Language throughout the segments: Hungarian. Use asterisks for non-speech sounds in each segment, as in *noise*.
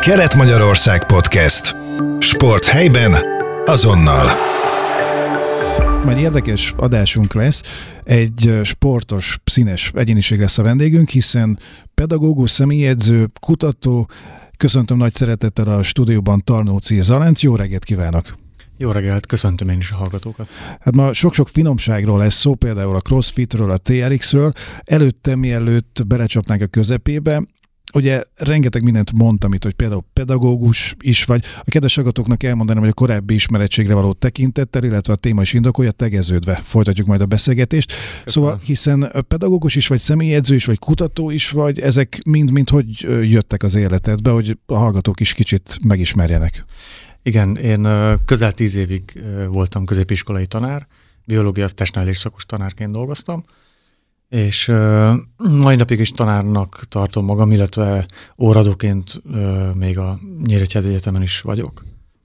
Kelet-Magyarország Podcast. Sport helyben, azonnal. Majd érdekes adásunk lesz, egy sportos, színes egyéniség lesz a vendégünk, hiszen pedagógus, személyedző, kutató, köszöntöm nagy szeretettel a stúdióban Tarnóci Zalent, jó reggelt kívánok! Jó reggelt, köszöntöm én is a hallgatókat. Hát ma sok-sok finomságról lesz szó, például a CrossFitről, a TRX-ről. Előtte, mielőtt belecsapnánk a közepébe, Ugye rengeteg mindent mondtam itt, hogy például pedagógus is vagy. A kedves hallgatóknak elmondanám, hogy a korábbi ismerettségre való tekintettel, illetve a téma is indokolja, tegeződve folytatjuk majd a beszélgetést. Köszönöm. Szóval, hiszen pedagógus is vagy, személyedző is vagy, kutató is vagy, ezek mind-mind hogy jöttek az életedbe, hogy a hallgatók is kicsit megismerjenek. Igen, én közel tíz évig voltam középiskolai tanár, biológia testnevelés szakos tanárként dolgoztam, és uh, mai napig is tanárnak tartom magam, illetve óradóként uh, még a Nyíregyházi Egyetemen is vagyok.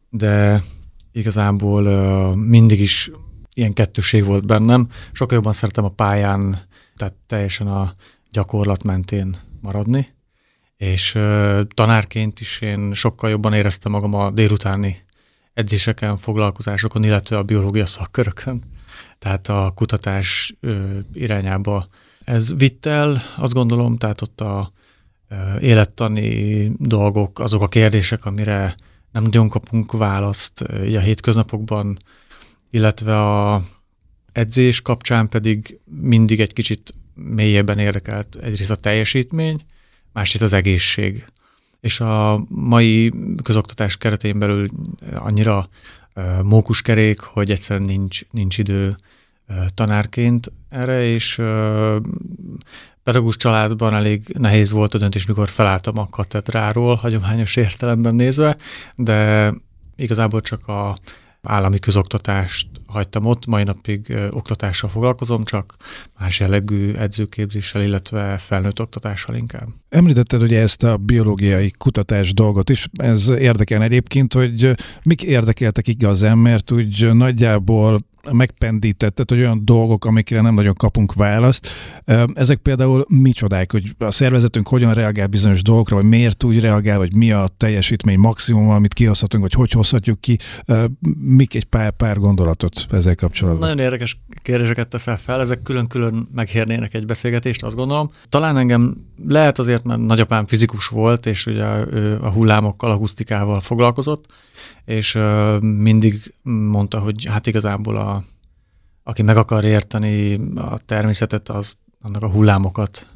De igazából uh, mindig is ilyen kettőség volt bennem. Sokkal jobban szeretem a pályán, tehát teljesen a gyakorlat mentén maradni. És uh, tanárként is én sokkal jobban éreztem magam a délutáni edzéseken, foglalkozásokon, illetve a biológia szakkörökön tehát a kutatás irányába ez vitt el, azt gondolom, tehát ott a élettani dolgok, azok a kérdések, amire nem nagyon kapunk választ a hétköznapokban, illetve a edzés kapcsán pedig mindig egy kicsit mélyebben érdekelt egyrészt a teljesítmény, másrészt az egészség. És a mai közoktatás keretein belül annyira mókuskerék, hogy egyszerűen nincs, nincs idő tanárként erre, és pedagógus családban elég nehéz volt a döntés, mikor felálltam a katedráról, hagyományos értelemben nézve, de igazából csak a állami közoktatást hagytam ott, mai napig oktatással foglalkozom, csak más jellegű edzőképzéssel, illetve felnőtt oktatással inkább. Említetted ugye ezt a biológiai kutatás dolgot is, ez érdekel egyébként, hogy mik érdekeltek igazán, mert úgy nagyjából megpendítetted, hogy olyan dolgok, amikre nem nagyon kapunk választ. Ezek például micsodák, hogy a szervezetünk hogyan reagál bizonyos dolgokra, vagy miért úgy reagál, vagy mi a teljesítmény maximum, amit kihozhatunk, vagy hogy hozhatjuk ki. Mik egy pár, pár gondolatot ezzel kapcsolatban? Nagyon érdekes kérdéseket teszel fel, ezek külön-külön megérnének egy beszélgetést, azt gondolom. Talán engem lehet azért, mert nagyapám fizikus volt, és ugye a hullámokkal, akusztikával foglalkozott, és mindig mondta, hogy hát igazából a, aki meg akar érteni a természetet, az annak a hullámokat,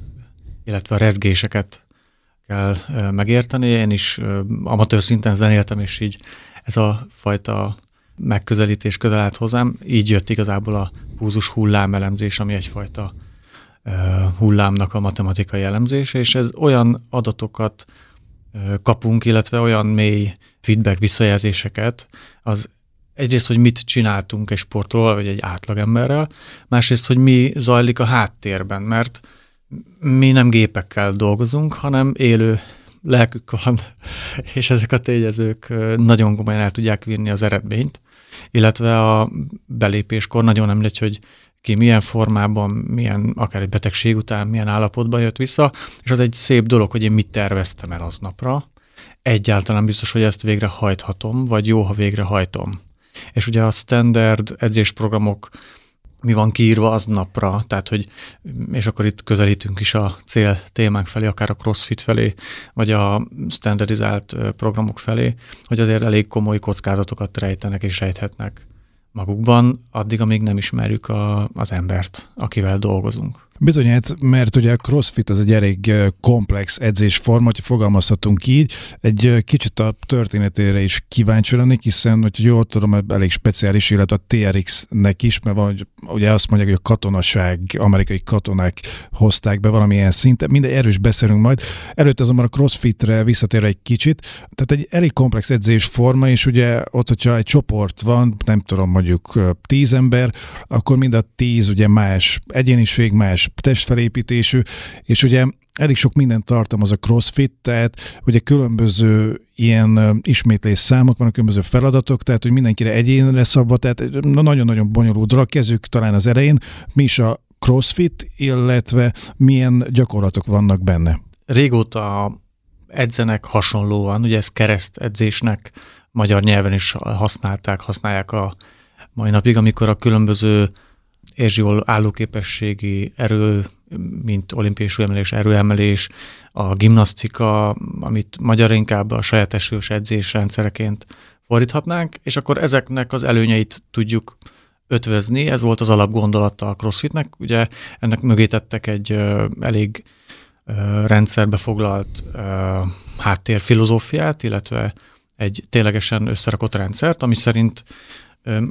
illetve a rezgéseket kell megérteni. Én is amatőr szinten zenéltem, és így ez a fajta megközelítés közel állt hozzám. Így jött igazából a púzus hullámelemzés, ami egyfajta hullámnak a matematikai elemzése, és ez olyan adatokat kapunk, illetve olyan mély feedback visszajelzéseket, az egyrészt, hogy mit csináltunk egy sportról, vagy egy átlagemberrel, másrészt, hogy mi zajlik a háttérben, mert mi nem gépekkel dolgozunk, hanem élő lelkük van, *laughs* és ezek a tényezők nagyon komolyan el tudják vinni az eredményt, illetve a belépéskor nagyon említ, hogy ki milyen formában, milyen, akár egy betegség után, milyen állapotban jött vissza, és az egy szép dolog, hogy én mit terveztem el aznapra. Egyáltalán biztos, hogy ezt végre hajthatom, vagy jó, ha végre hajtom. És ugye a standard edzésprogramok mi van kiírva aznapra, tehát hogy, és akkor itt közelítünk is a cél témánk felé, akár a crossfit felé, vagy a standardizált programok felé, hogy azért elég komoly kockázatokat rejtenek és rejthetnek magukban, addig, amíg nem ismerjük a, az embert, akivel dolgozunk. Bizonyát, mert ugye a CrossFit az egy elég komplex edzésforma, hogy fogalmazhatunk így. Egy kicsit a történetére is kíváncsi lennék, hiszen, hogy jól tudom, elég speciális, illetve a TRX-nek is, mert valahogy, ugye azt mondják, hogy a katonaság, amerikai katonák hozták be valamilyen szinten, minden erős beszélünk majd. Előtt azonban a CrossFitre visszatér egy kicsit, tehát egy elég komplex edzésforma, és ugye ott, hogyha egy csoport van, nem tudom, mondjuk tíz ember, akkor mind a tíz ugye más egyéniség, más testfelépítésű, és ugye elég sok mindent tartalmaz a crossfit, tehát ugye különböző ilyen ismétlés számok vannak, különböző feladatok, tehát hogy mindenkire egyénre szabva, tehát nagyon-nagyon bonyolult dolog. Kezdjük talán az elején, mi is a crossfit, illetve milyen gyakorlatok vannak benne. Régóta edzenek hasonlóan, ugye ez kereszt edzésnek magyar nyelven is használták, használják a mai napig, amikor a különböző érzsjól állóképességi erő, mint olimpiai súlyemelés, erőemelés, a gimnasztika, amit magyar inkább a saját esős edzésrendszereként fordíthatnánk, és akkor ezeknek az előnyeit tudjuk ötvözni, ez volt az alapgondolata a CrossFitnek, ugye ennek mögé tettek egy elég rendszerbe foglalt háttérfilozófiát, illetve egy ténylegesen összerakott rendszert, ami szerint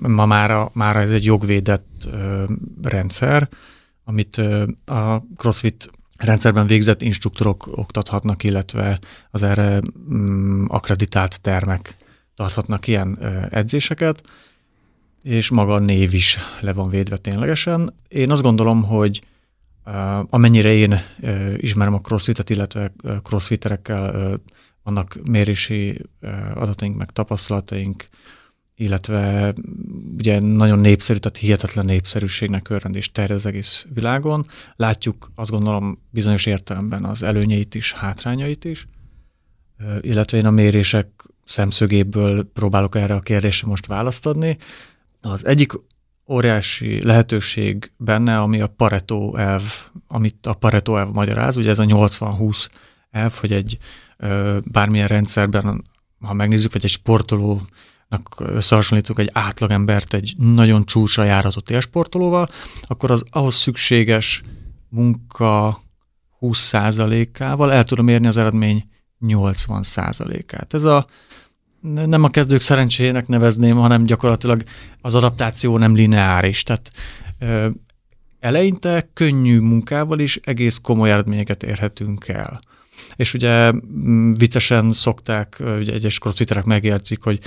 ma már, már ez egy jogvédett rendszer, amit a CrossFit rendszerben végzett instruktorok oktathatnak, illetve az erre mm, akreditált termek tarthatnak ilyen edzéseket, és maga a név is le van védve ténylegesen. Én azt gondolom, hogy amennyire én ismerem a crossfit illetve crossfiterekkel vannak mérési adataink, meg tapasztalataink, illetve ugye nagyon népszerű, tehát hihetetlen népszerűségnek örvend és terjed az egész világon. Látjuk azt gondolom bizonyos értelemben az előnyeit is, hátrányait is, illetve én a mérések szemszögéből próbálok erre a kérdésre most választ adni. Az egyik óriási lehetőség benne, ami a Pareto elv, amit a Pareto elv magyaráz, ugye ez a 80-20 elv, hogy egy bármilyen rendszerben, ha megnézzük, vagy egy sportoló összehasonlítunk egy átlagembert egy nagyon csúcsra járható élsportolóval, akkor az ahhoz szükséges munka 20%-ával el tudom érni az eredmény 80%-át. Ez a nem a kezdők szerencséjének nevezném, hanem gyakorlatilag az adaptáció nem lineáris. Tehát eleinte könnyű munkával is egész komoly eredményeket érhetünk el. És ugye mm, viccesen szokták, ugye egyes crossfiterek megjegyzik, hogy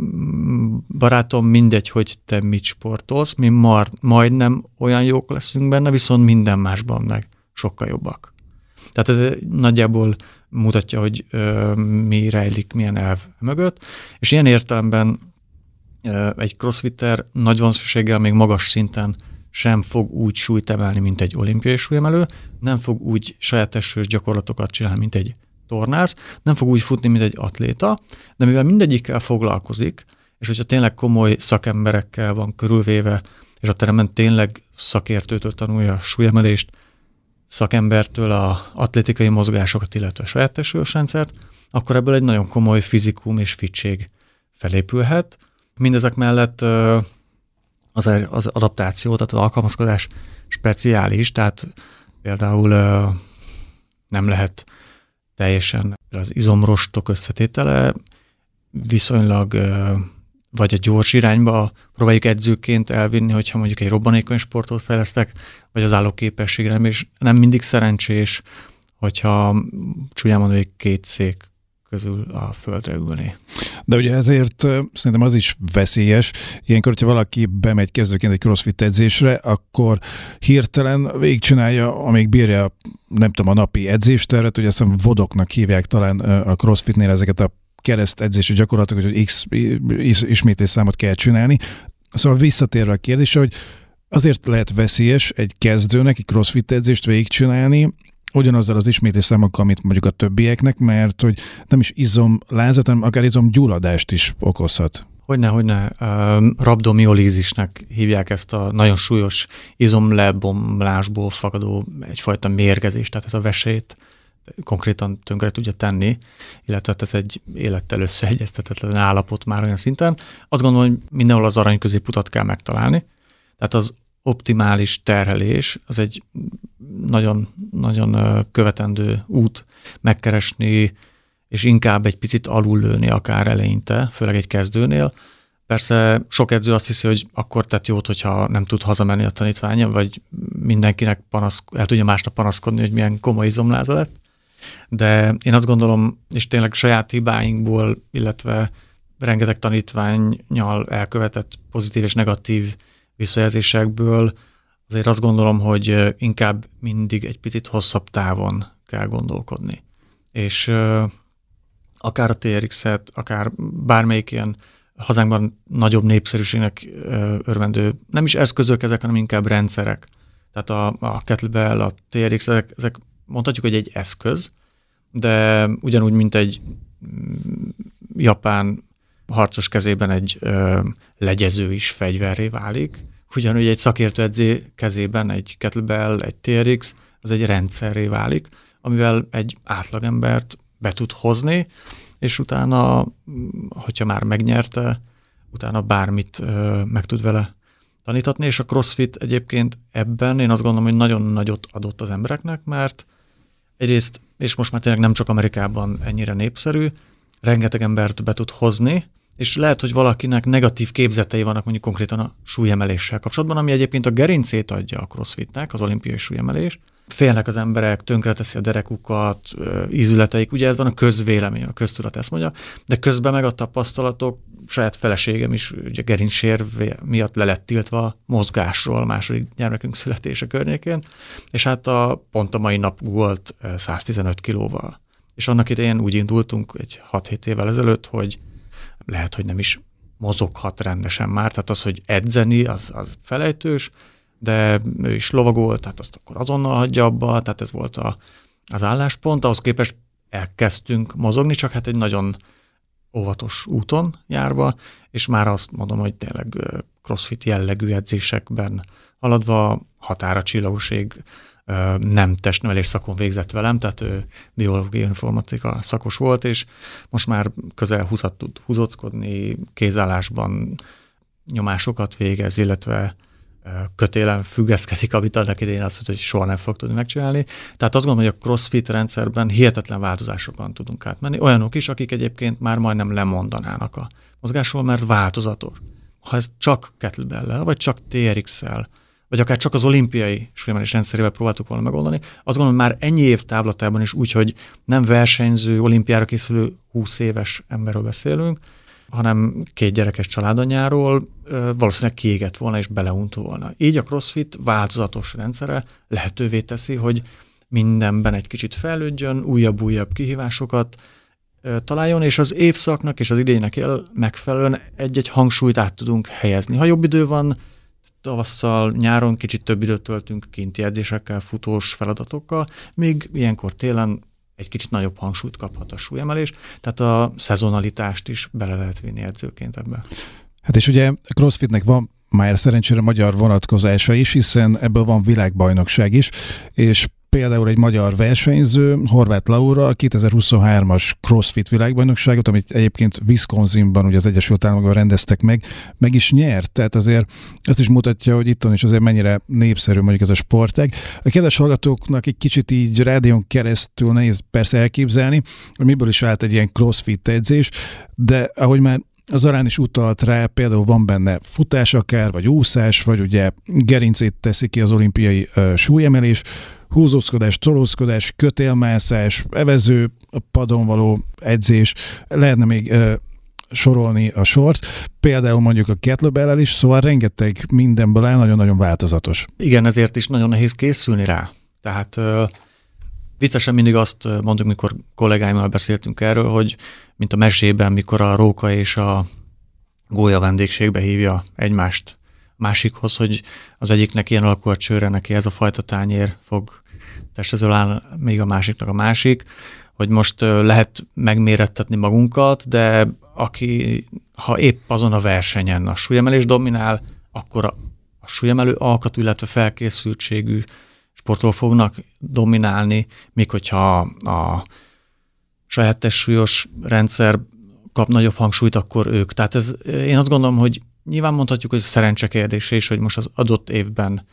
mm, barátom, mindegy, hogy te mit sportolsz, mi mar, majdnem olyan jók leszünk benne, viszont minden másban meg sokkal jobbak. Tehát ez nagyjából mutatja, hogy ö, mi rejlik, milyen elv mögött, és ilyen értelemben ö, egy crossfitter nagy valószínűséggel még magas szinten sem fog úgy súlyt emelni, mint egy olimpiai súlyemelő, nem fog úgy saját esős gyakorlatokat csinálni, mint egy tornász, nem fog úgy futni, mint egy atléta, de mivel mindegyikkel foglalkozik, és hogyha tényleg komoly szakemberekkel van körülvéve, és a teremben tényleg szakértőtől tanulja a súlyemelést, szakembertől a atlétikai mozgásokat, illetve a saját rendszert, akkor ebből egy nagyon komoly fizikum és fitség felépülhet. Mindezek mellett az, az adaptáció, tehát az alkalmazkodás speciális, tehát például nem lehet teljesen az izomrostok összetétele viszonylag vagy a gyors irányba próbáljuk edzőként elvinni, hogyha mondjuk egy robbanékony sportot fejlesztek, vagy az állóképességre és nem mindig szerencsés, hogyha csúnyán mondom, hogy két szék közül a földre ülni. De ugye ezért szerintem az is veszélyes. Ilyenkor, hogyha valaki bemegy kezdőként egy crossfit edzésre, akkor hirtelen végigcsinálja, amíg bírja, nem tudom, a napi edzéstervet, ugye azt vodoknak hívják talán a crossfitnél ezeket a kereszt edzési gyakorlatokat, hogy x ismétlés számot kell csinálni. Szóval visszatérve a kérdésre, hogy azért lehet veszélyes egy kezdőnek egy crossfit edzést végigcsinálni, ugyanazzal az ismétlés számokkal, mint mondjuk a többieknek, mert hogy nem is izomlázat, hanem akár izomgyulladást is okozhat. Hogyne, hogyne. Rabdomiolízisnek hívják ezt a nagyon súlyos izomlebomlásból fakadó egyfajta mérgezést, tehát ez a vesét konkrétan tönkre tudja tenni, illetve hát ez egy élettel összeegyeztetetlen állapot már olyan szinten. Azt gondolom, hogy mindenhol az arany középutat kell megtalálni. Tehát az optimális terhelés az egy nagyon, nagyon követendő út megkeresni, és inkább egy picit alullőni akár eleinte, főleg egy kezdőnél. Persze sok edző azt hiszi, hogy akkor tett jót, hogyha nem tud hazamenni a tanítványa, vagy mindenkinek panasz, el tudja másnap panaszkodni, hogy milyen komoly izomláza lett. De én azt gondolom, és tényleg saját hibáinkból, illetve rengeteg tanítványjal elkövetett pozitív és negatív visszajelzésekből azért azt gondolom, hogy inkább mindig egy picit hosszabb távon kell gondolkodni. És akár a TRX-et, akár bármelyik ilyen hazánkban nagyobb népszerűségnek örvendő, nem is eszközök ezek, hanem inkább rendszerek. Tehát a, a kettlebell, a TRX, ezek, ezek mondhatjuk, hogy egy eszköz, de ugyanúgy, mint egy mm, japán harcos kezében egy ö, legyező is fegyverré válik, ugyanúgy egy szakértő edzé kezében egy kettlebell, egy TRX, az egy rendszerré válik, amivel egy átlagembert be tud hozni, és utána, hogyha már megnyerte, utána bármit ö, meg tud vele tanítatni, és a CrossFit egyébként ebben én azt gondolom, hogy nagyon nagyot adott az embereknek, mert egyrészt, és most már tényleg nem csak Amerikában ennyire népszerű, rengeteg embert be tud hozni, és lehet, hogy valakinek negatív képzetei vannak mondjuk konkrétan a súlyemeléssel kapcsolatban, ami egyébként a gerincét adja a crossfitnek, az olimpiai súlyemelés. Félnek az emberek, tönkreteszi a derekukat, ízületeik, ugye ez van a közvélemény, a köztudat ezt mondja, de közben meg a tapasztalatok, saját feleségem is ugye gerincsér miatt le lett tiltva mozgásról a második gyermekünk születése környékén, és hát a, pont a mai nap volt 115 kilóval. És annak idején úgy indultunk egy 6-7 évvel ezelőtt, hogy lehet, hogy nem is mozoghat rendesen már, tehát az, hogy edzeni, az, az felejtős, de ő is lovagolt, tehát azt akkor azonnal hagyja abba, tehát ez volt a, az álláspont, ahhoz képest elkezdtünk mozogni, csak hát egy nagyon óvatos úton járva, és már azt mondom, hogy tényleg crossfit jellegű edzésekben haladva határa csillagoség nem testnevelés szakon végzett velem, tehát ő biológiai informatika szakos volt, és most már közel 20 tud húzockodni, kézállásban nyomásokat végez, illetve kötélen függeszkedik, amit annak idején azt mondta, hogy soha nem fog tudni megcsinálni. Tehát azt gondolom, hogy a CrossFit rendszerben hihetetlen változásokon tudunk átmenni. Olyanok is, akik egyébként már majdnem lemondanának a mozgásról, mert változatos. Ha ez csak kettlebell vagy csak TRX-szel, vagy akár csak az olimpiai súlyemelés rendszerével próbáltuk volna megoldani. Azt gondolom, már ennyi év távlatában is úgy, hogy nem versenyző, olimpiára készülő 20 éves emberről beszélünk, hanem két gyerekes családanyáról valószínűleg kiégett volna és beleunt volna. Így a CrossFit változatos rendszere lehetővé teszi, hogy mindenben egy kicsit fejlődjön, újabb-újabb kihívásokat találjon, és az évszaknak és az idénynek megfelelően egy-egy hangsúlyt át tudunk helyezni. Ha jobb idő van, tavasszal, nyáron kicsit több időt töltünk kinti edzésekkel, futós feladatokkal, még ilyenkor télen egy kicsit nagyobb hangsúlyt kaphat a súlyemelés, tehát a szezonalitást is bele lehet vinni edzőként ebbe. Hát és ugye CrossFitnek van már szerencsére magyar vonatkozása is, hiszen ebből van világbajnokság is, és például egy magyar versenyző, Horváth Laura, a 2023-as CrossFit világbajnokságot, amit egyébként Wisconsinban, ugye az Egyesült Államokban rendeztek meg, meg is nyert. Tehát azért ezt is mutatja, hogy itthon is azért mennyire népszerű mondjuk ez a sportág. A kedves hallgatóknak egy kicsit így rádión keresztül nehéz persze elképzelni, hogy miből is állt egy ilyen CrossFit edzés, de ahogy már az arán is utalt rá, például van benne futás akár, vagy úszás, vagy ugye gerincét teszi ki az olimpiai uh, súlyemelés, húzózkodás, tolózkodás, kötélmászás, evező, padon való edzés, lehetne még sorolni a sort, például mondjuk a kettlebell is, szóval rengeteg mindenből áll, nagyon-nagyon változatos. Igen, ezért is nagyon nehéz készülni rá. Tehát biztosan mindig azt mondjuk, mikor kollégáimmal beszéltünk erről, hogy mint a mesében, mikor a róka és a gólya vendégségbe hívja egymást másikhoz, hogy az egyiknek ilyen alakú a csőre, neki ez a fajta tányér fog testezől áll, még a másiknak a másik, hogy most lehet megmérettetni magunkat, de aki, ha épp azon a versenyen a súlyemelés dominál, akkor a, a súlyemelő alkat, illetve felkészültségű sportról fognak dominálni, míg hogyha a saját testsúlyos rendszer kap nagyobb hangsúlyt, akkor ők. Tehát ez, én azt gondolom, hogy Nyilván mondhatjuk, hogy szerencse kérdése is, hogy most az adott évben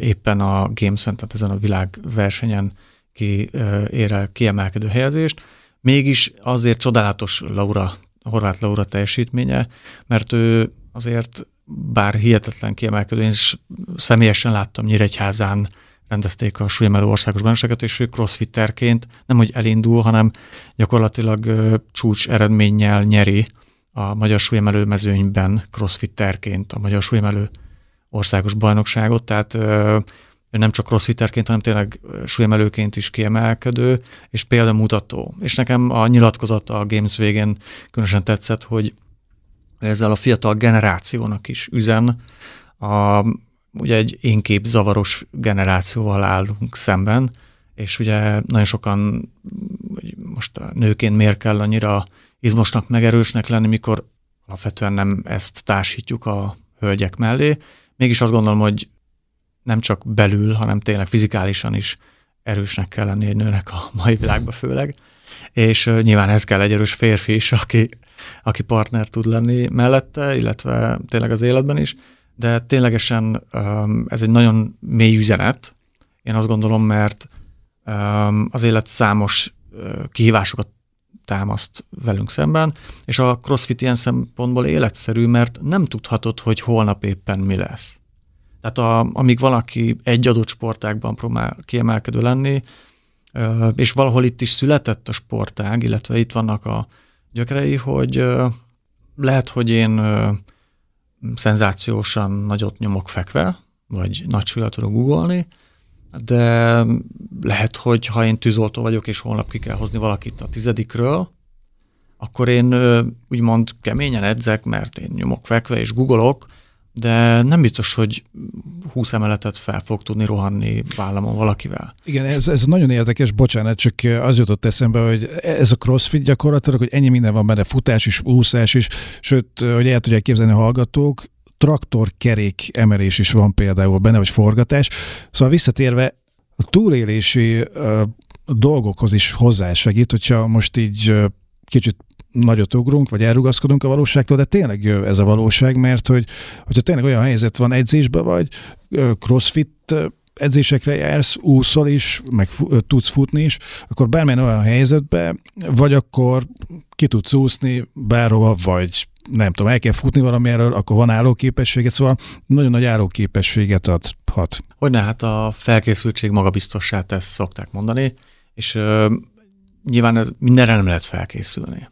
éppen a Games-en, tehát ezen a világversenyen ki ér el kiemelkedő helyezést. Mégis azért csodálatos Laura, Horváth Laura teljesítménye, mert ő azért bár hihetetlen kiemelkedő, én is személyesen láttam Nyíregyházán rendezték a súlyemelő országos bajnokságot, és ő crossfitterként nem hogy elindul, hanem gyakorlatilag csúcs eredménnyel nyeri a magyar súlyemelő mezőnyben crossfitterként a magyar súlyemelő országos bajnokságot, tehát nem csak crossfitterként, hanem tényleg súlyemelőként is kiemelkedő, és példamutató. És nekem a nyilatkozat a Games végén különösen tetszett, hogy ezzel a fiatal generációnak is üzen, a, ugye egy énkép zavaros generációval állunk szemben, és ugye nagyon sokan most a nőként miért kell annyira izmosnak, megerősnek lenni, mikor alapvetően nem ezt társítjuk a hölgyek mellé. Mégis azt gondolom, hogy nem csak belül, hanem tényleg fizikálisan is erősnek kell lenni egy nőnek a mai világban főleg. És nyilván ez kell egy erős férfi is, aki, aki partner tud lenni mellette, illetve tényleg az életben is. De ténylegesen ez egy nagyon mély üzenet, én azt gondolom, mert az élet számos kihívásokat támaszt velünk szemben, és a crossfit ilyen szempontból életszerű, mert nem tudhatod, hogy holnap éppen mi lesz. Tehát a, amíg valaki egy adott sportágban próbál kiemelkedő lenni, és valahol itt is született a sportág, illetve itt vannak a gyökerei, hogy lehet, hogy én szenzációsan nagyot nyomok fekve, vagy nagy súlyat tudok googolni, de lehet, hogy ha én tűzoltó vagyok, és holnap ki kell hozni valakit a tizedikről, akkor én úgymond keményen edzek, mert én nyomok fekve és googolok, de nem biztos, hogy 20 emeletet fel fog tudni rohanni vállamon valakivel. Igen, ez, ez nagyon érdekes, bocsánat, csak az jutott eszembe, hogy ez a crossfit gyakorlatilag, hogy ennyi minden van benne, futás is, úszás is, sőt, hogy el tudják képzelni a hallgatók, traktorkerék emelés is van például benne, vagy forgatás. Szóval visszatérve, a túlélési uh, dolgokhoz is hozzásegít, hogyha most így uh, kicsit nagyot ugrunk, vagy elrugaszkodunk a valóságtól, de tényleg ez a valóság, mert hogy, hogyha tényleg olyan helyzet van edzésbe vagy, crossfit edzésekre jársz, úszol is, meg tudsz futni is, akkor bármilyen olyan helyzetbe, vagy akkor ki tudsz úszni bárhova, vagy nem tudom, el kell futni valamiről, akkor van állóképességet, szóval nagyon nagy állóképességet adhat. Hogyne, hát a felkészültség magabiztossá tesz, szokták mondani, és ö, nyilván ez mindenre nem lehet felkészülni.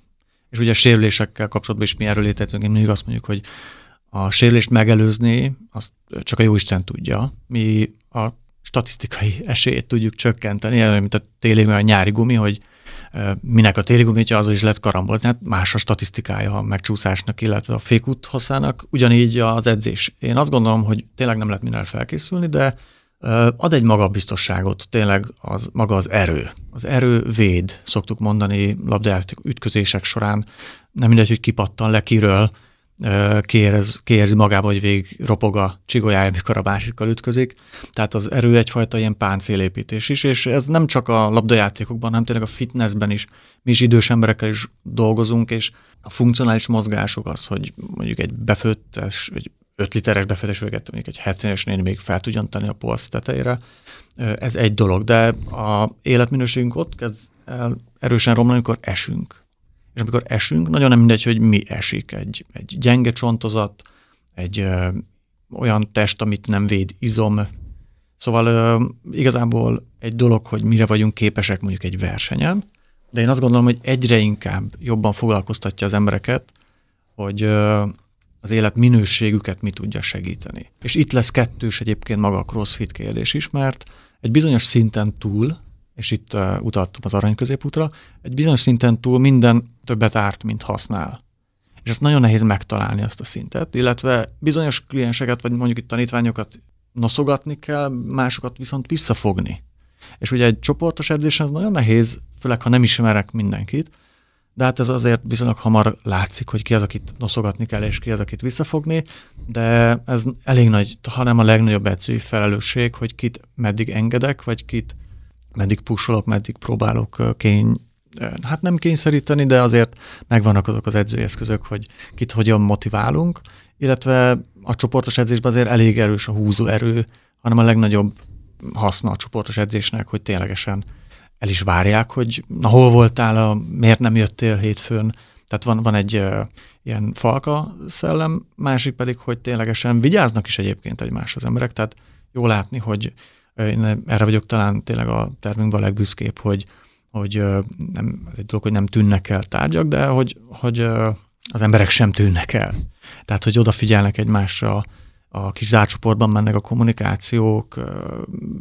És ugye a sérülésekkel kapcsolatban is mi erről létezünk, én mindig azt mondjuk, hogy a sérülést megelőzni, azt csak a Jóisten tudja. Mi a statisztikai esélyt tudjuk csökkenteni, mint a téli, a nyári gumi, hogy minek a téli gumi, az is lett karambol. Tehát más a statisztikája a megcsúszásnak, illetve a fékút hosszának. Ugyanígy az edzés. Én azt gondolom, hogy tényleg nem lehet mindenre felkészülni, de ad egy magabiztosságot, tényleg az maga az erő. Az erő véd, szoktuk mondani labdajáték ütközések során. Nem mindegy, hogy kipattan le kiről, kiérez, kiérzi magába, hogy végig ropog a csigolyája, mikor a másikkal ütközik. Tehát az erő egyfajta ilyen páncélépítés is, és ez nem csak a labdajátékokban, hanem tényleg a fitnessben is. Mi is idős emberekkel is dolgozunk, és a funkcionális mozgások az, hogy mondjuk egy befőttes, egy 5 literes befedezsőket mondjuk egy 70-es néni még fel tudjon tenni a polc tetejére. Ez egy dolog, de a életminőségünk ott kezd el erősen romlani, amikor esünk. És amikor esünk, nagyon nem mindegy, hogy mi esik. Egy, egy gyenge csontozat, egy ö, olyan test, amit nem véd izom. Szóval ö, igazából egy dolog, hogy mire vagyunk képesek mondjuk egy versenyen, de én azt gondolom, hogy egyre inkább jobban foglalkoztatja az embereket, hogy ö, az élet minőségüket mi tudja segíteni. És itt lesz kettős egyébként maga a crossfit kérdés is, mert egy bizonyos szinten túl, és itt uh, utaltam az arany középútra, egy bizonyos szinten túl minden többet árt, mint használ. És ezt nagyon nehéz megtalálni azt a szintet, illetve bizonyos klienseket, vagy mondjuk itt tanítványokat noszogatni kell, másokat viszont visszafogni. És ugye egy csoportos edzésen ez nagyon nehéz, főleg ha nem ismerek mindenkit, de hát ez azért viszonylag hamar látszik, hogy ki az, akit noszogatni kell, és ki az, akit visszafogni, de ez elég nagy, hanem a legnagyobb edzői felelősség, hogy kit meddig engedek, vagy kit meddig pusolok, meddig próbálok kény, hát nem kényszeríteni, de azért megvannak azok az edzői eszközök, hogy kit hogyan motiválunk, illetve a csoportos edzésben azért elég erős a húzó erő, hanem a legnagyobb haszna a csoportos edzésnek, hogy ténylegesen el is várják, hogy na hol voltál, a, miért nem jöttél hétfőn. Tehát van, van egy ilyen falka szellem, másik pedig, hogy ténylegesen vigyáznak is egyébként egymáshoz emberek, tehát jó látni, hogy én erre vagyok talán tényleg a termünkben a legbüszkébb, hogy, hogy nem, egy dolog, hogy nem tűnnek el tárgyak, de hogy, hogy az emberek sem tűnnek el. Tehát, hogy odafigyelnek egymásra, a kis zárcsoportban mennek a kommunikációk,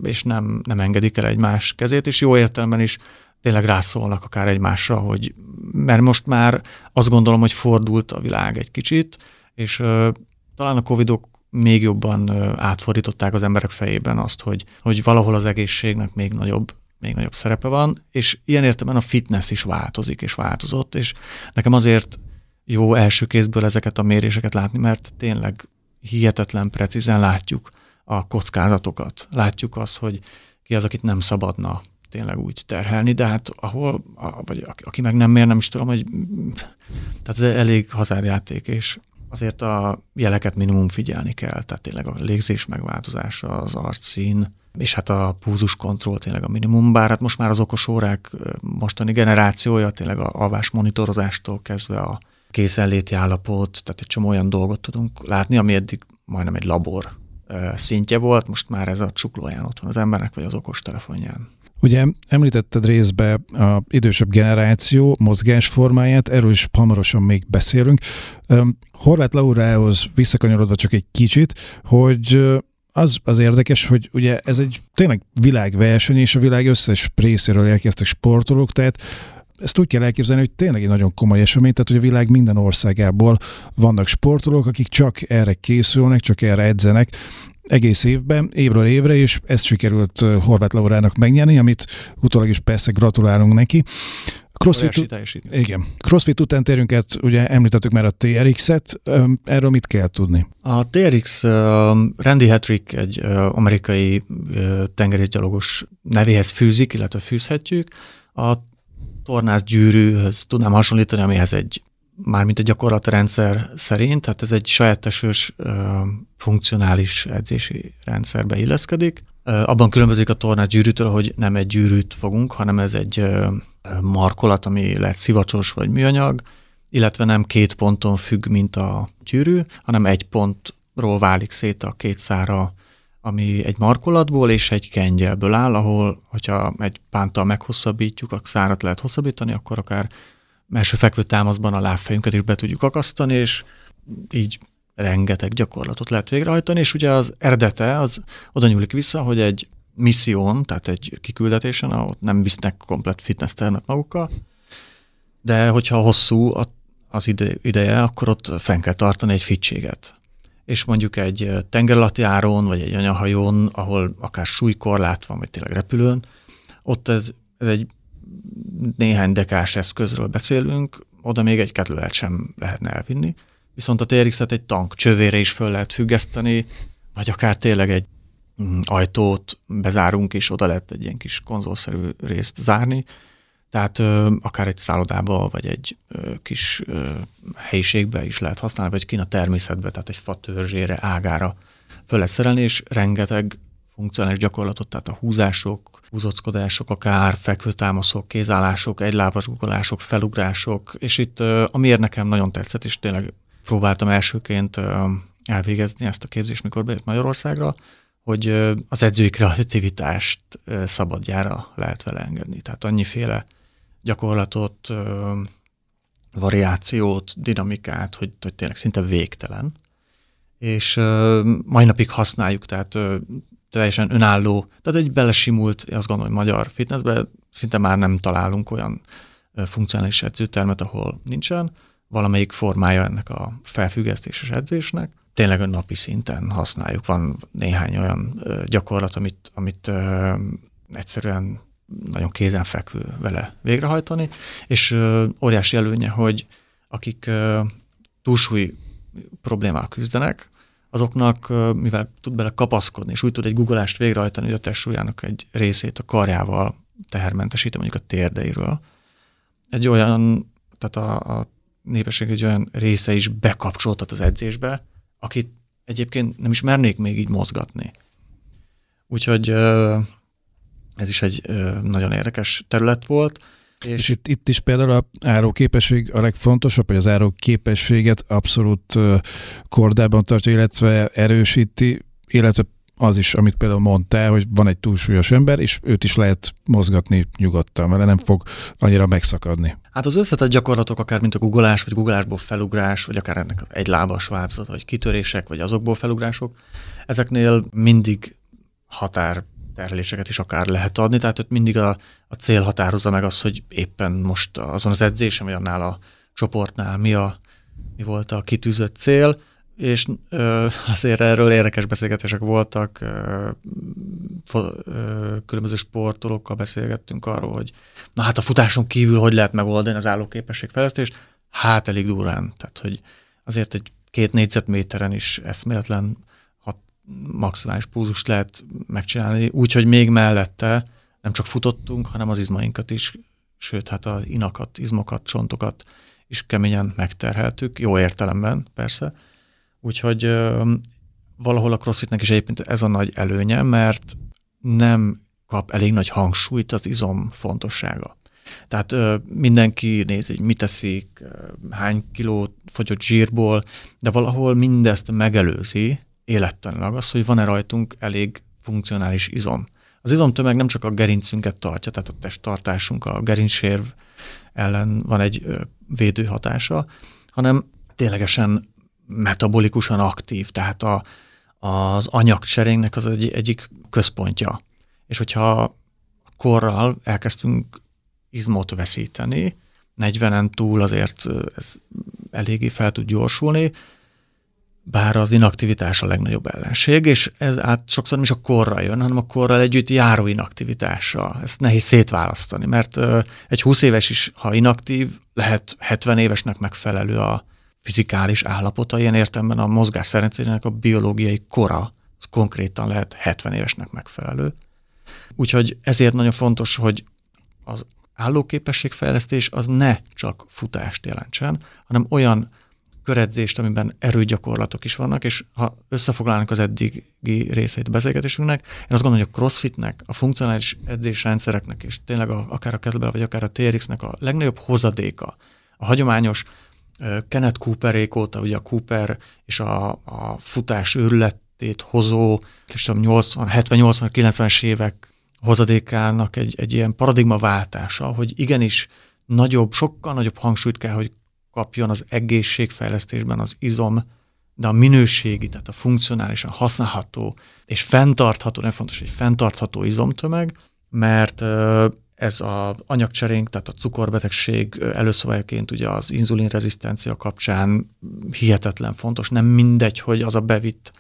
és nem, nem engedik el egymás kezét, és jó értelemben is tényleg rászólnak akár egymásra, hogy mert most már azt gondolom, hogy fordult a világ egy kicsit, és uh, talán a covidok még jobban átfordították az emberek fejében azt, hogy, hogy valahol az egészségnek még nagyobb még nagyobb szerepe van, és ilyen értelemben a fitness is változik és változott, és nekem azért jó első kézből ezeket a méréseket látni, mert tényleg hihetetlen precízen látjuk a kockázatokat. Látjuk azt, hogy ki az, akit nem szabadna tényleg úgy terhelni, de hát ahol, vagy aki meg nem mér, nem is tudom, hogy tehát ez elég hazárjáték, és azért a jeleket minimum figyelni kell, tehát tényleg a légzés megváltozása, az arcszín, és hát a púzus kontroll tényleg a minimum, bár hát most már az okos órák mostani generációja tényleg a alvás monitorozástól kezdve a készenléti állapot, tehát egy csomó olyan dolgot tudunk látni, ami eddig majdnem egy labor szintje volt, most már ez a csuklóján ott van az embernek, vagy az okos telefonján. Ugye említetted részbe a idősebb generáció mozgásformáját, erről is hamarosan még beszélünk. Horváth Laurához visszakanyarodva csak egy kicsit, hogy az az érdekes, hogy ugye ez egy tényleg világverseny, és a világ összes részéről elkezdtek sportolók, tehát ezt úgy kell elképzelni, hogy tényleg egy nagyon komoly esemény, tehát hogy a világ minden országából vannak sportolók, akik csak erre készülnek, csak erre edzenek, egész évben, évről évre, és ezt sikerült Horváth Laurának megnyerni, amit utólag is persze gratulálunk neki. CrossFit, igen. CrossFit után térünk át, ugye említettük már a TRX-et, erről mit kell tudni? A TRX uh, Randy Hattrick egy uh, amerikai uh, tengerészgyalogos nevéhez fűzik, illetve fűzhetjük. A tornász gyűrűhöz tudnám hasonlítani, amihez egy mármint a gyakorlatrendszer szerint, tehát ez egy sajátosős funkcionális edzési rendszerbe illeszkedik. Abban különbözik a tornás gyűrűtől, hogy nem egy gyűrűt fogunk, hanem ez egy markolat, ami lehet szivacsos vagy műanyag, illetve nem két ponton függ, mint a gyűrű, hanem egy pontról válik szét a két szára, ami egy markolatból és egy kengyelből áll, ahol, hogyha egy pántal meghosszabbítjuk, a szárat lehet hosszabbítani, akkor akár első fekvő támaszban a lábfejünket is be tudjuk akasztani, és így rengeteg gyakorlatot lehet végrehajtani, és ugye az eredete az oda nyúlik vissza, hogy egy misszión, tehát egy kiküldetésen, ahol nem visznek komplet fitness termet magukkal, de hogyha hosszú az ideje, akkor ott fenn kell tartani egy fitséget. És mondjuk egy tengeralatti áron, vagy egy anyahajón, ahol akár súlykorlát van, vagy tényleg repülőn, ott ez, ez egy néhány dekás eszközről beszélünk, oda még egy kedvelet sem lehetne elvinni. Viszont a TRX-et egy tank csövére is föl lehet függeszteni, vagy akár tényleg egy mm, ajtót bezárunk, és oda lehet egy ilyen kis konzolszerű részt zárni. Tehát ö, akár egy szállodába, vagy egy ö, kis ö, helyiségbe is lehet használni, vagy kin a természetbe, tehát egy fatörzsére, ágára föl lehet szerelni, és rengeteg funkcionális gyakorlatot, tehát a húzások, húzockodások, akár fekvőtámaszok, kézállások, egylábas guggolások, felugrások, és itt amiért nekem nagyon tetszett, és tényleg próbáltam elsőként elvégezni ezt a képzést, mikor bejött Magyarországra, hogy az edzői kreativitást szabadjára lehet vele engedni. Tehát annyiféle gyakorlatot, variációt, dinamikát, hogy, hogy tényleg szinte végtelen. És mai napig használjuk, tehát teljesen önálló, tehát egy belesimult, azt gondolom, hogy magyar fitnessbe szinte már nem találunk olyan funkcionális edzőtermet, ahol nincsen valamelyik formája ennek a felfüggesztéses edzésnek. Tényleg napi szinten használjuk. Van néhány olyan gyakorlat, amit, amit egyszerűen nagyon kézenfekvő vele végrehajtani, és óriási előnye, hogy akik túlsúly problémával küzdenek, azoknak, mivel tud bele kapaszkodni, és úgy tud egy guggolást végrehajtani, hogy a testsúlyának egy részét a karjával tehermentesíti, mondjuk a térdeiről. Egy olyan, tehát a, a népesség egy olyan része is bekapcsoltat az edzésbe, akit egyébként nem is mernék még így mozgatni. Úgyhogy ez is egy nagyon érdekes terület volt. És, és itt, itt is például a áróképesség a legfontosabb, hogy az áróképességet abszolút kordában tartja, illetve erősíti, illetve az is, amit például mondtál, hogy van egy túlsúlyos ember, és őt is lehet mozgatni nyugodtan, mert nem fog annyira megszakadni. Hát az összetett gyakorlatok, akár mint a googolás, vagy googolásból felugrás, vagy akár ennek egy lábas változat, vagy kitörések, vagy azokból felugrások, ezeknél mindig határ terheléseket is akár lehet adni, tehát ott mindig a, a cél határozza meg az, hogy éppen most azon az edzésen, vagy annál a csoportnál mi, a, mi volt a kitűzött cél, és ö, azért erről érdekes beszélgetések voltak, ö, ö, különböző sportolókkal beszélgettünk arról, hogy na hát a futáson kívül hogy lehet megoldani az állóképességfejlesztést, hát elég durán, tehát hogy azért egy két négyzetméteren is eszméletlen maximális púzust lehet megcsinálni, úgyhogy még mellette nem csak futottunk, hanem az izmainkat is, sőt, hát az inakat, izmokat, csontokat is keményen megterheltük, jó értelemben persze. Úgyhogy ö, valahol a crossfitnek is egyébként ez a nagy előnye, mert nem kap elég nagy hangsúlyt az izom fontossága. Tehát ö, mindenki nézi, hogy mit teszik, hány kiló fogyott zsírból, de valahol mindezt megelőzi élettanilag az, hogy van-e rajtunk elég funkcionális izom. Az izomtömeg nem csak a gerincünket tartja, tehát a testtartásunk, a gerincsérv ellen van egy védő hatása, hanem ténylegesen metabolikusan aktív, tehát a, az anyagcserénknek az egy, egyik központja. És hogyha korral elkezdtünk izmot veszíteni, 40-en túl azért ez eléggé fel tud gyorsulni, bár az inaktivitás a legnagyobb ellenség, és ez át sokszor nem is a korra jön, hanem a korral együtt járó inaktivitása. Ezt nehéz szétválasztani, mert egy 20 éves is, ha inaktív, lehet 70 évesnek megfelelő a fizikális állapota, ilyen értemben a mozgás szerencének a biológiai kora, az konkrétan lehet 70 évesnek megfelelő. Úgyhogy ezért nagyon fontos, hogy az állóképességfejlesztés az ne csak futást jelentsen, hanem olyan köredzést, amiben erőgyakorlatok is vannak, és ha összefoglalnak az eddigi részeit a beszélgetésünknek, én azt gondolom, hogy a crossfitnek, a funkcionális edzésrendszereknek, és tényleg a, akár a kettlebell, vagy akár a TRX-nek a legnagyobb hozadéka, a hagyományos Kenneth Cooperék óta, ugye a Cooper és a, a futás őrületét hozó, és 80, 70, 80, 90-es évek hozadékának egy, egy ilyen paradigmaváltása, hogy igenis nagyobb, sokkal nagyobb hangsúlyt kell, hogy kapjon az egészségfejlesztésben az izom, de a minőségi, tehát a funkcionálisan használható és fenntartható, nem fontos, hogy fenntartható izomtömeg, mert ez az anyagcserénk, tehát a cukorbetegség előszobályaként ugye az inzulinrezisztencia kapcsán hihetetlen fontos. Nem mindegy, hogy az a bevitt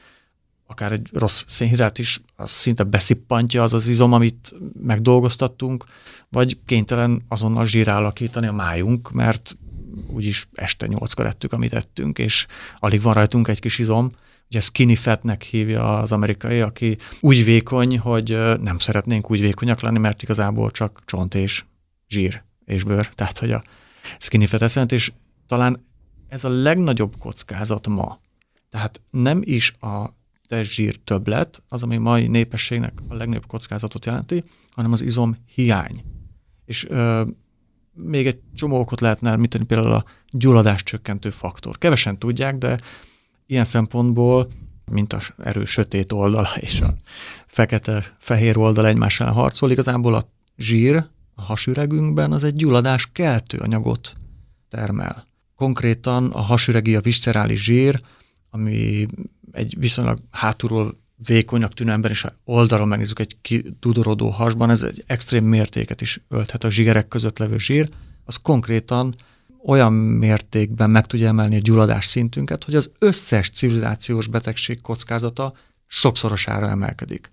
akár egy rossz szénhidrát is, az szinte beszippantja az az izom, amit megdolgoztattunk, vagy kénytelen azonnal zsírálakítani a májunk, mert úgyis este nyolckor ettük, amit ettünk, és alig van rajtunk egy kis izom. Ugye skinny fatnek hívja az amerikai, aki úgy vékony, hogy nem szeretnénk úgy vékonyak lenni, mert igazából csak csont és zsír és bőr. Tehát, hogy a skinny fat eszent, és talán ez a legnagyobb kockázat ma. Tehát nem is a testzsír többlet, az, ami mai népességnek a legnagyobb kockázatot jelenti, hanem az izom hiány. És ö, még egy csomó okot lehetne említeni, például a gyulladás csökkentő faktor. Kevesen tudják, de ilyen szempontból, mint az erő sötét oldala *laughs* és a fekete-fehér oldal egymással harcol, igazából a zsír a hasüregünkben az egy gyulladás keltő anyagot termel. Konkrétan a hasüregi, a viscerális zsír, ami egy viszonylag hátulról vékonyak tűnő ember, és oldalról megnézzük egy kidudorodó hasban, ez egy extrém mértéket is ölthet a zsigerek között levő zsír, az konkrétan olyan mértékben meg tudja emelni a gyulladás szintünket, hogy az összes civilizációs betegség kockázata sokszorosára emelkedik.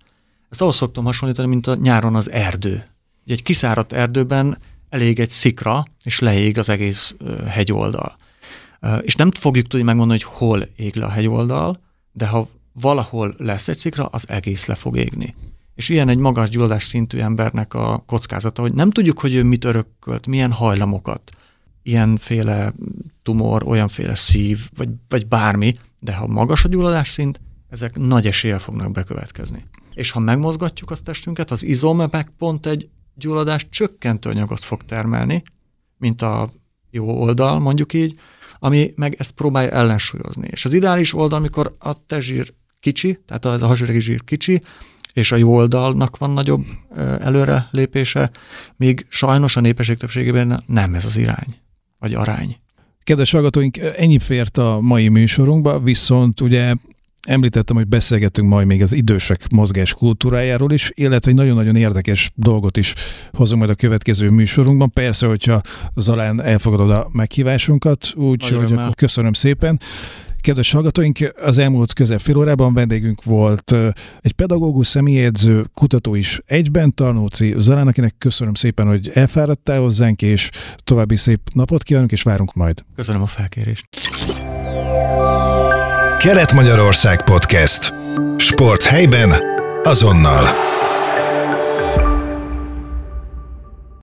Ezt ahhoz szoktam hasonlítani, mint a nyáron az erdő. Egy kiszáradt erdőben elég egy szikra, és leég az egész hegyoldal. És nem fogjuk tudni megmondani, hogy hol ég le a hegyoldal, de ha valahol lesz egy szikra, az egész le fog égni. És ilyen egy magas gyulladás szintű embernek a kockázata, hogy nem tudjuk, hogy ő mit örökölt, milyen hajlamokat, ilyenféle tumor, olyanféle szív, vagy, vagy bármi, de ha magas a gyulladás szint, ezek nagy eséllyel fognak bekövetkezni. És ha megmozgatjuk a testünket, az izom meg pont egy gyulladás csökkentő anyagot fog termelni, mint a jó oldal, mondjuk így, ami meg ezt próbálja ellensúlyozni. És az ideális oldal, amikor a testzsír kicsi, tehát a hasüregi zsír kicsi, és a jó oldalnak van nagyobb előre lépése, míg sajnos a népesség többségében nem ez az irány, vagy arány. Kedves hallgatóink, ennyi fért a mai műsorunkba, viszont ugye Említettem, hogy beszélgetünk majd még az idősek mozgás kultúrájáról is, illetve egy nagyon-nagyon érdekes dolgot is hozunk majd a következő műsorunkban. Persze, hogyha Zalán elfogadod a meghívásunkat, úgyhogy köszönöm szépen. Kedves hallgatóink, az elmúlt közel fél órában vendégünk volt egy pedagógus, személyedző, kutató is egyben, Tarnóci Zalán, akinek köszönöm szépen, hogy elfáradtál hozzánk, és további szép napot kívánunk, és várunk majd. Köszönöm a felkérést. Kelet-Magyarország Podcast. Sport helyben, azonnal.